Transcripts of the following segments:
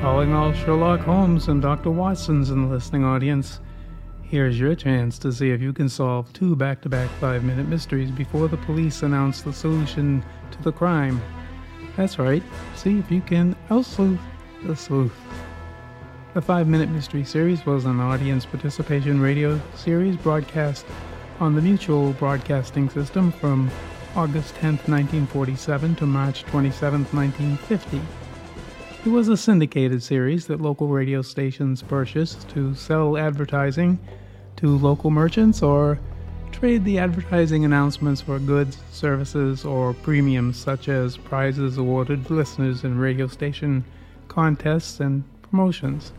calling all Sherlock Holmes and Dr. Watsons in the listening audience. Here's your chance to see if you can solve two back to back five minute mysteries before the police announce the solution to the crime. That's right, see if you can outsleuth the sleuth. The five minute mystery series was an audience participation radio series broadcast on the Mutual Broadcasting System from August 10, 1947 to March 27, 1950. It was a syndicated series that local radio stations purchased to sell advertising to local merchants or trade the advertising announcements for goods, services, or premiums such as prizes awarded to listeners in radio station contests and promotions.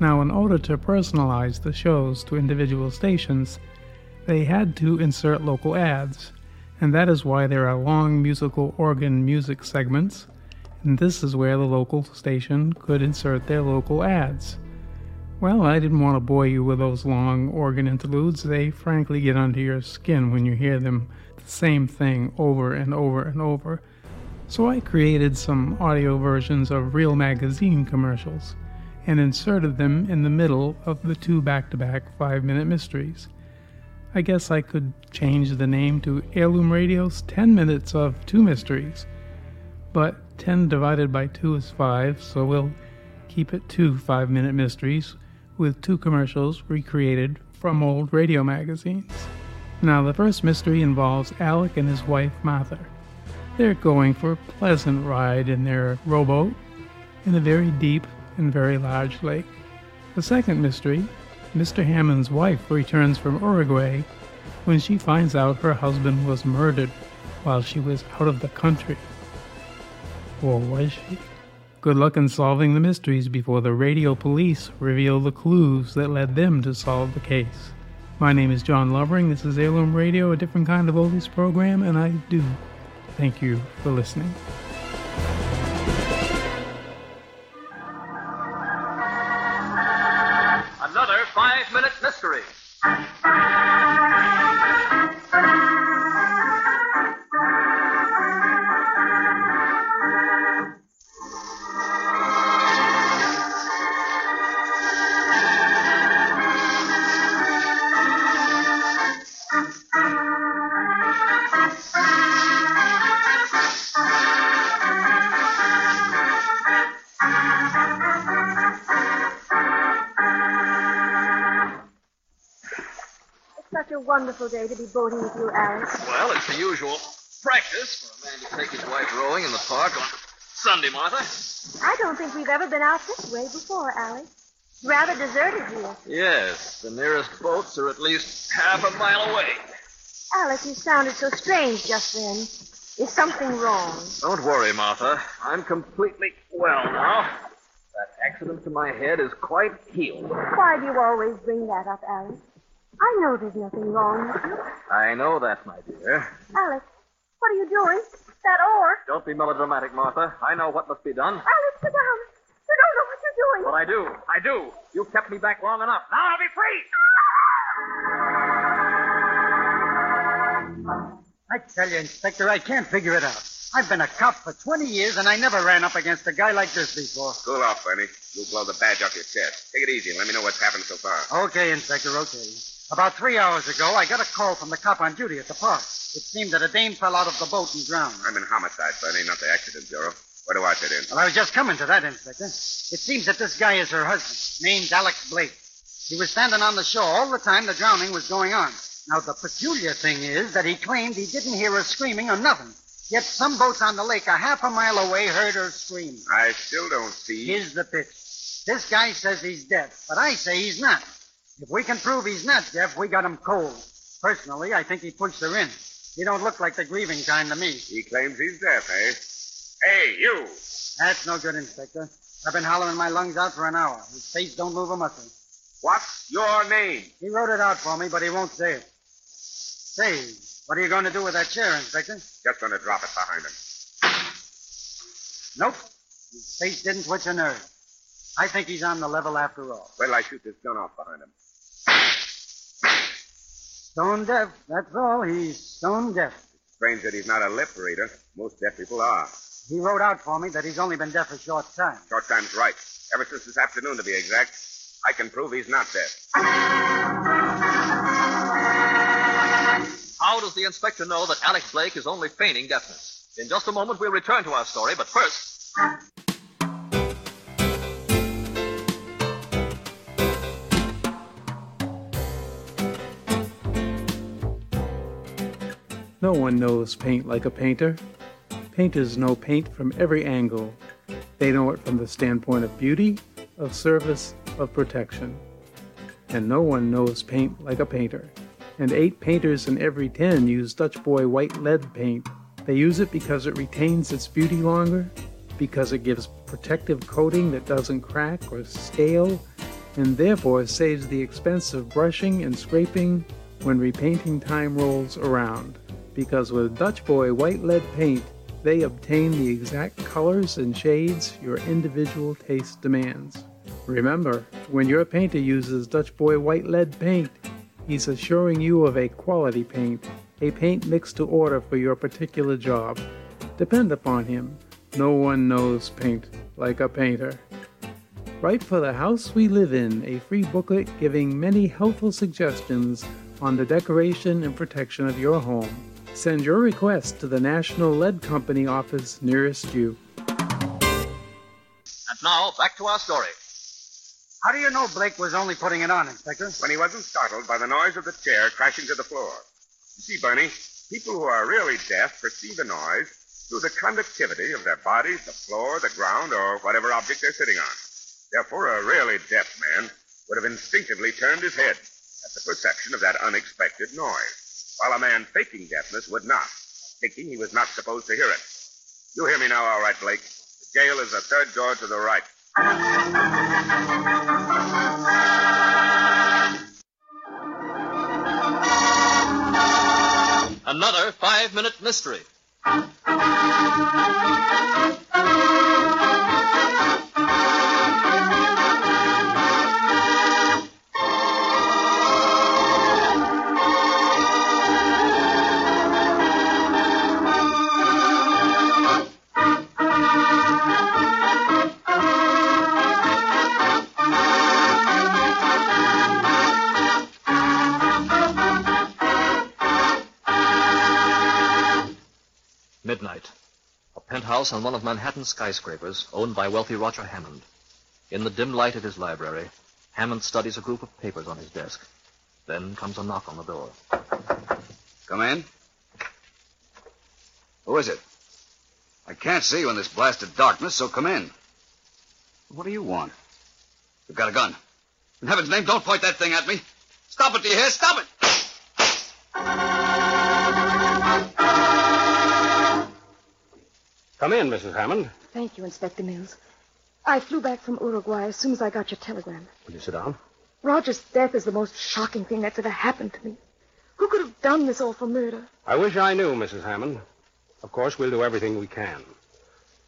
Now, in order to personalize the shows to individual stations, they had to insert local ads, and that is why there are long musical organ music segments and this is where the local station could insert their local ads. Well, I didn't want to bore you with those long organ interludes. They frankly get under your skin when you hear them the same thing over and over and over. So I created some audio versions of real magazine commercials and inserted them in the middle of the two back to back five minute mysteries. I guess I could change the name to Heirloom Radio's 10 Minutes of Two Mysteries. But 10 divided by 2 is 5, so we'll keep it two 5 minute mysteries with two commercials recreated from old radio magazines. Now, the first mystery involves Alec and his wife Martha. They're going for a pleasant ride in their rowboat in a very deep and very large lake. The second mystery Mr. Hammond's wife returns from Uruguay when she finds out her husband was murdered while she was out of the country. Or was she? Good luck in solving the mysteries before the radio police reveal the clues that led them to solve the case. My name is John Lovering. This is Heirloom Radio, a different kind of oldies program, and I do thank you for listening. Wonderful day to be boating with you, Alex. Well, it's the usual practice for a man to take his wife rowing in the park on Sunday, Martha. I don't think we've ever been out this way before, Alex. Rather deserted here. Yes, the nearest boats are at least half a mile away. Alex, you sounded so strange just then. Is something wrong? Don't worry, Martha. I'm completely well now. That accident to my head is quite healed. Why do you always bring that up, Alex? I know there's nothing wrong with you. I know that, my dear. Alex, what are you doing? That oar? Don't be melodramatic, Martha. I know what must be done. Alex, sit down. You don't know what you're doing. Well, I do. I do. You kept me back long enough. Now I'll be free. I tell you, Inspector, I can't figure it out. I've been a cop for 20 years, and I never ran up against a guy like this before. Cool off, Bernie. You'll blow the badge off your chest. Take it easy and let me know what's happened so far. Okay, Inspector, okay. About three hours ago, I got a call from the cop on duty at the park. It seemed that a dame fell out of the boat and drowned. I'm in homicide, Bernie, not the accident bureau. Where do I fit in? Well, I was just coming to that, Inspector. It seems that this guy is her husband, named Alex Blake. He was standing on the shore all the time the drowning was going on. Now, the peculiar thing is that he claimed he didn't hear her screaming or nothing. Yet some boats on the lake a half a mile away heard her scream. I still don't see. Here's the pitch. This guy says he's dead, but I say he's not. If we can prove he's not deaf, we got him cold. Personally, I think he pushed her in. He don't look like the grieving kind to me. He claims he's deaf, eh? Hey, you! That's no good, Inspector. I've been hollering my lungs out for an hour. His face don't move a muscle. What's your name? He wrote it out for me, but he won't say it. Say, what are you going to do with that chair, Inspector? Just gonna drop it behind him. Nope. His face didn't twitch a nerve. I think he's on the level after all. Wait till I shoot this gun off behind him. Stone deaf, that's all. He's stone deaf. Strange that he's not a lip reader. Most deaf people are. He wrote out for me that he's only been deaf a short time. Short time's right. Ever since this afternoon, to be exact. I can prove he's not deaf. How does the inspector know that Alex Blake is only feigning deafness? In just a moment, we'll return to our story, but first. No one knows paint like a painter. Painters know paint from every angle. They know it from the standpoint of beauty, of service, of protection. And no one knows paint like a painter. And eight painters in every ten use Dutch Boy white lead paint. They use it because it retains its beauty longer, because it gives protective coating that doesn't crack or scale, and therefore saves the expense of brushing and scraping when repainting time rolls around. Because with Dutch Boy white lead paint, they obtain the exact colors and shades your individual taste demands. Remember, when your painter uses Dutch Boy white lead paint, he's assuring you of a quality paint, a paint mixed to order for your particular job. Depend upon him. No one knows paint like a painter. Write for the house we live in, a free booklet giving many helpful suggestions on the decoration and protection of your home. Send your request to the National Lead Company office nearest you. And now, back to our story. How do you know Blake was only putting it on, Inspector? When he wasn't startled by the noise of the chair crashing to the floor. You see, Bernie, people who are really deaf perceive the noise through the conductivity of their bodies, the floor, the ground, or whatever object they're sitting on. Therefore, a really deaf man would have instinctively turned his head at the perception of that unexpected noise, while a man faking deafness would not, thinking he was not supposed to hear it. You hear me now, all right, Blake. The jail is the third door to the right. Another five minute mystery. A penthouse on one of Manhattan's skyscrapers, owned by wealthy Roger Hammond. In the dim light of his library, Hammond studies a group of papers on his desk. Then comes a knock on the door. Come in. Who is it? I can't see you in this blasted darkness, so come in. What do you want? You've got a gun. In heaven's name, don't point that thing at me. Stop it, do you hear? Stop it! Come in, Mrs. Hammond. Thank you, Inspector Mills. I flew back from Uruguay as soon as I got your telegram. Will you sit down? Roger's death is the most shocking thing that's ever happened to me. Who could have done this awful murder? I wish I knew, Mrs. Hammond. Of course, we'll do everything we can.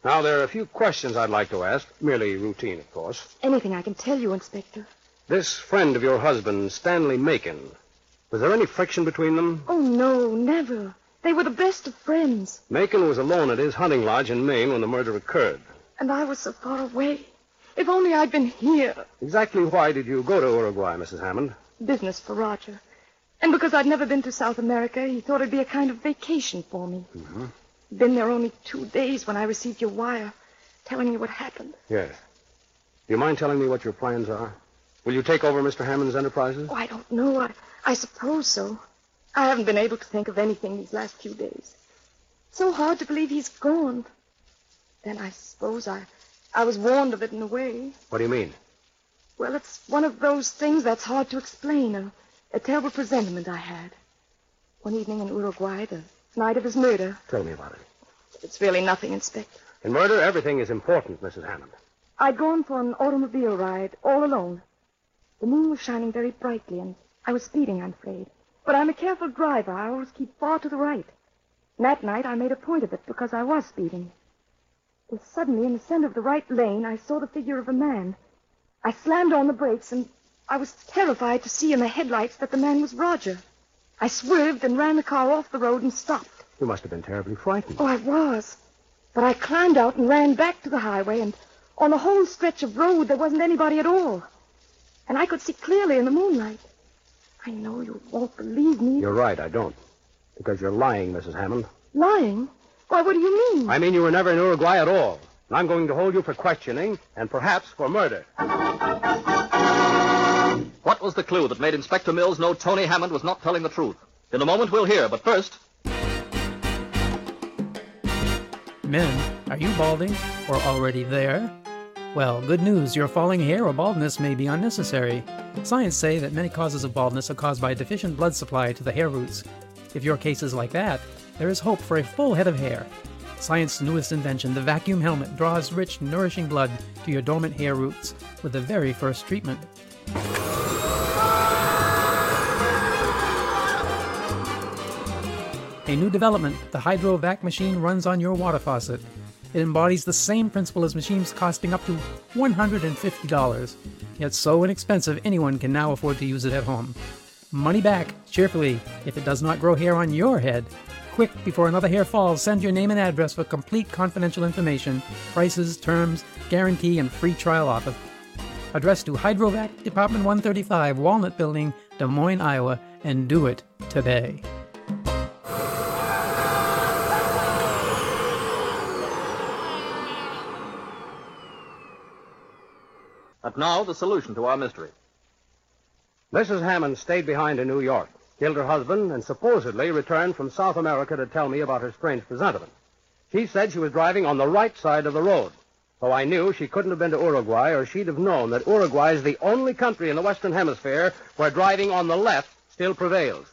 Now, there are a few questions I'd like to ask, merely routine, of course. Anything I can tell you, Inspector. This friend of your husband, Stanley Macon, was there any friction between them? Oh, no, never. They were the best of friends. Macon was alone at his hunting lodge in Maine when the murder occurred. And I was so far away. If only I'd been here. Exactly why did you go to Uruguay, Mrs. Hammond? Business for Roger. And because I'd never been to South America, he thought it'd be a kind of vacation for me. Mm-hmm. Been there only two days when I received your wire telling me what happened. Yes. Do you mind telling me what your plans are? Will you take over Mr. Hammond's enterprises? Oh, I don't know. I, I suppose so. I haven't been able to think of anything these last few days. So hard to believe he's gone. Then I suppose I, I was warned of it in a way. What do you mean? Well, it's one of those things that's hard to explain. A, a terrible presentiment I had. One evening in Uruguay, the night of his murder. Tell me about it. It's really nothing, Inspector. In murder, everything is important, Mrs. Hammond. I'd gone for an automobile ride, all alone. The moon was shining very brightly, and I was speeding, I'm afraid. But I'm a careful driver. I always keep far to the right. And that night I made a point of it because I was speeding. Well, suddenly, in the center of the right lane, I saw the figure of a man. I slammed on the brakes, and I was terrified to see in the headlights that the man was Roger. I swerved and ran the car off the road and stopped. You must have been terribly frightened. Oh, I was. But I climbed out and ran back to the highway, and on the whole stretch of road, there wasn't anybody at all. And I could see clearly in the moonlight. I know you won't believe me. You're right, I don't. Because you're lying, Mrs. Hammond. Lying? Why, what do you mean? I mean you were never in Uruguay at all. And I'm going to hold you for questioning and perhaps for murder. What was the clue that made Inspector Mills know Tony Hammond was not telling the truth? In a moment, we'll hear, but first. Men, are you balding or already there? Well, good news, your falling hair or baldness may be unnecessary. Science say that many causes of baldness are caused by a deficient blood supply to the hair roots. If your case is like that, there is hope for a full head of hair. Science's newest invention, the vacuum helmet, draws rich, nourishing blood to your dormant hair roots with the very first treatment. A new development, the HydroVac machine runs on your water faucet. It embodies the same principle as machines costing up to $150, yet so inexpensive anyone can now afford to use it at home. Money back, cheerfully, if it does not grow hair on your head. Quick, before another hair falls, send your name and address for complete confidential information, prices, terms, guarantee, and free trial offer. Address to Hydrovac, Department 135, Walnut Building, Des Moines, Iowa, and do it today. And now, the solution to our mystery. Mrs. Hammond stayed behind in New York, killed her husband, and supposedly returned from South America to tell me about her strange presentiment. She said she was driving on the right side of the road. So I knew she couldn't have been to Uruguay, or she'd have known that Uruguay is the only country in the Western Hemisphere where driving on the left still prevails.